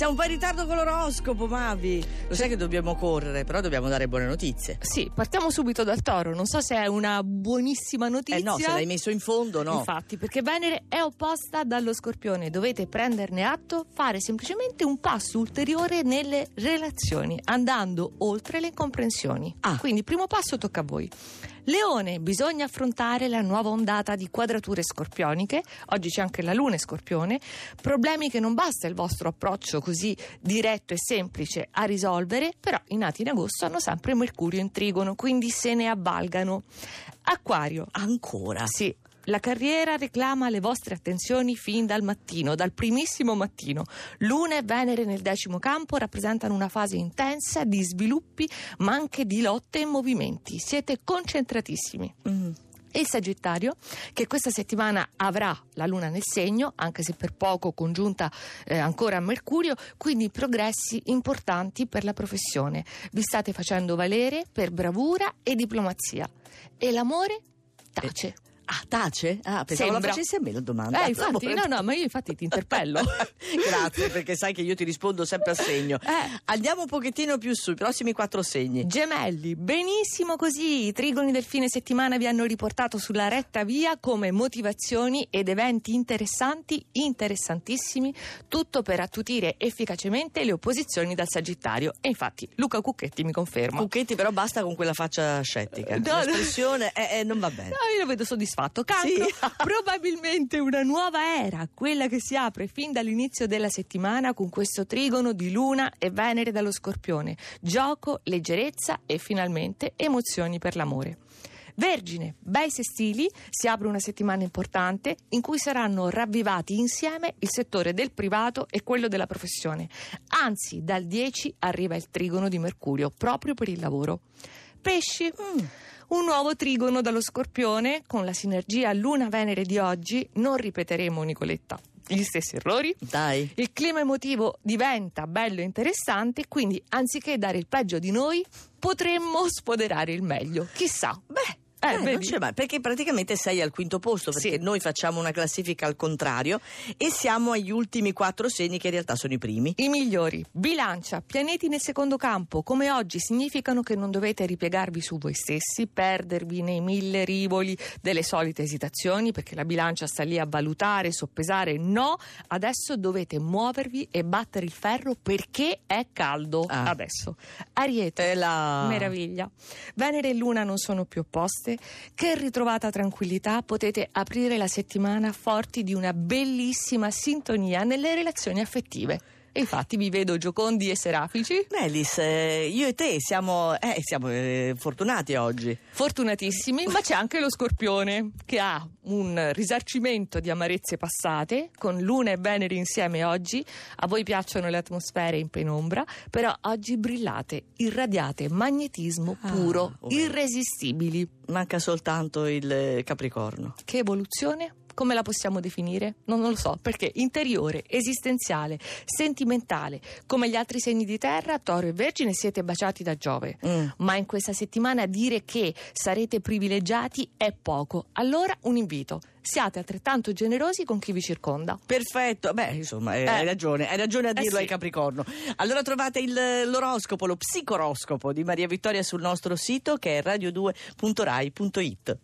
Siamo un po' in ritardo con l'oroscopo, Mavi. Lo sai che dobbiamo correre, però dobbiamo dare buone notizie. Sì, partiamo subito dal toro. Non so se è una buonissima notizia. Eh no, se l'hai messo in fondo, no. Infatti, perché Venere è opposta dallo scorpione. Dovete prenderne atto, fare semplicemente un passo ulteriore nelle relazioni, andando oltre le incomprensioni. Ah. Quindi, primo passo tocca a voi. Leone, bisogna affrontare la nuova ondata di quadrature scorpioniche. Oggi c'è anche la luna e scorpione. Problemi che non basta il vostro approccio così diretto e semplice a risolvere, però i nati in agosto hanno sempre Mercurio in trigono, quindi se ne avvalgano. Acquario. Ancora? Sì. La carriera reclama le vostre attenzioni fin dal mattino, dal primissimo mattino. Luna e Venere nel decimo campo rappresentano una fase intensa di sviluppi, ma anche di lotte e movimenti. Siete concentratissimi. Mm. E il Sagittario, che questa settimana avrà la Luna nel segno, anche se per poco congiunta eh, ancora a Mercurio, quindi progressi importanti per la professione. Vi state facendo valere per bravura e diplomazia. E l'amore tace. Ah, tace? Ah, pensavo Sembra. la facessi a me la domanda. Eh, infatti, no, no, ma io infatti ti interpello. Grazie, perché sai che io ti rispondo sempre a segno. Eh. Andiamo un pochettino più sui prossimi quattro segni. Gemelli, benissimo così. I trigoni del fine settimana vi hanno riportato sulla retta via come motivazioni ed eventi interessanti, interessantissimi, tutto per attutire efficacemente le opposizioni dal Sagittario. E infatti Luca Cucchetti mi conferma. Cucchetti, però basta con quella faccia scettica. No, no. L'espressione eh, eh, non va bene. No, io lo vedo soddisfatto. Cancro, Sì. probabilmente una nuova era, quella che si apre fin dall'inizio della settimana con questo trigono di Luna e Venere dallo Scorpione. Gioco, leggerezza e finalmente emozioni per l'amore. Vergine, bei sestili, si apre una settimana importante in cui saranno ravvivati insieme il settore del privato e quello della professione. Anzi, dal 10 arriva il trigono di Mercurio proprio per il lavoro. Pesci, un nuovo trigono dallo Scorpione con la sinergia Luna-Venere di oggi. Non ripeteremo, Nicoletta, gli stessi errori. Dai. Il clima emotivo diventa bello e interessante, quindi anziché dare il peggio di noi, potremmo spoderare il meglio. Chissà. Beh. Eh, eh, non c'è mai, perché praticamente sei al quinto posto, perché Sì. noi facciamo una classifica al contrario e siamo agli ultimi quattro segni che in realtà sono i primi. I migliori. Bilancia, pianeti nel secondo campo, come oggi, significano che non dovete ripiegarvi su voi stessi, perdervi nei mille rivoli delle solite esitazioni, perché la bilancia sta lì a valutare, soppesare. No, adesso dovete muovervi e battere il ferro perché è caldo. Ah. Adesso. Ariete. La... Meraviglia. Venere e Luna non sono più opposte. Che ritrovata tranquillità potete aprire la settimana forti di una bellissima sintonia nelle relazioni affettive. E infatti vi vedo giocondi e serafici. Melis, eh, io e te siamo, eh, siamo eh, fortunati oggi. Fortunatissimi, ma c'è anche lo scorpione che ha un risarcimento di amarezze passate con Luna e Venere insieme oggi. A voi piacciono le atmosfere in penombra, però oggi brillate, irradiate magnetismo Ah, puro, oh. irresistibili. Manca soltanto il eh, Capricorno. Che evoluzione? Come la possiamo definire? Non, non lo so, perché interiore, esistenziale, sentimentale, come gli altri segni di terra, Toro e Vergine siete baciati da Giove. Mm. Ma in questa settimana dire che sarete privilegiati è poco. Allora un invito. Siate altrettanto generosi con chi vi circonda. Perfetto, beh, insomma, eh, Eh. hai ragione, hai ragione a Eh dirlo sì. ai Capricorno. Allora trovate il- l'oroscopo, lo psicoroscopo di Maria Vittoria sul nostro sito che è radio2.rai.it.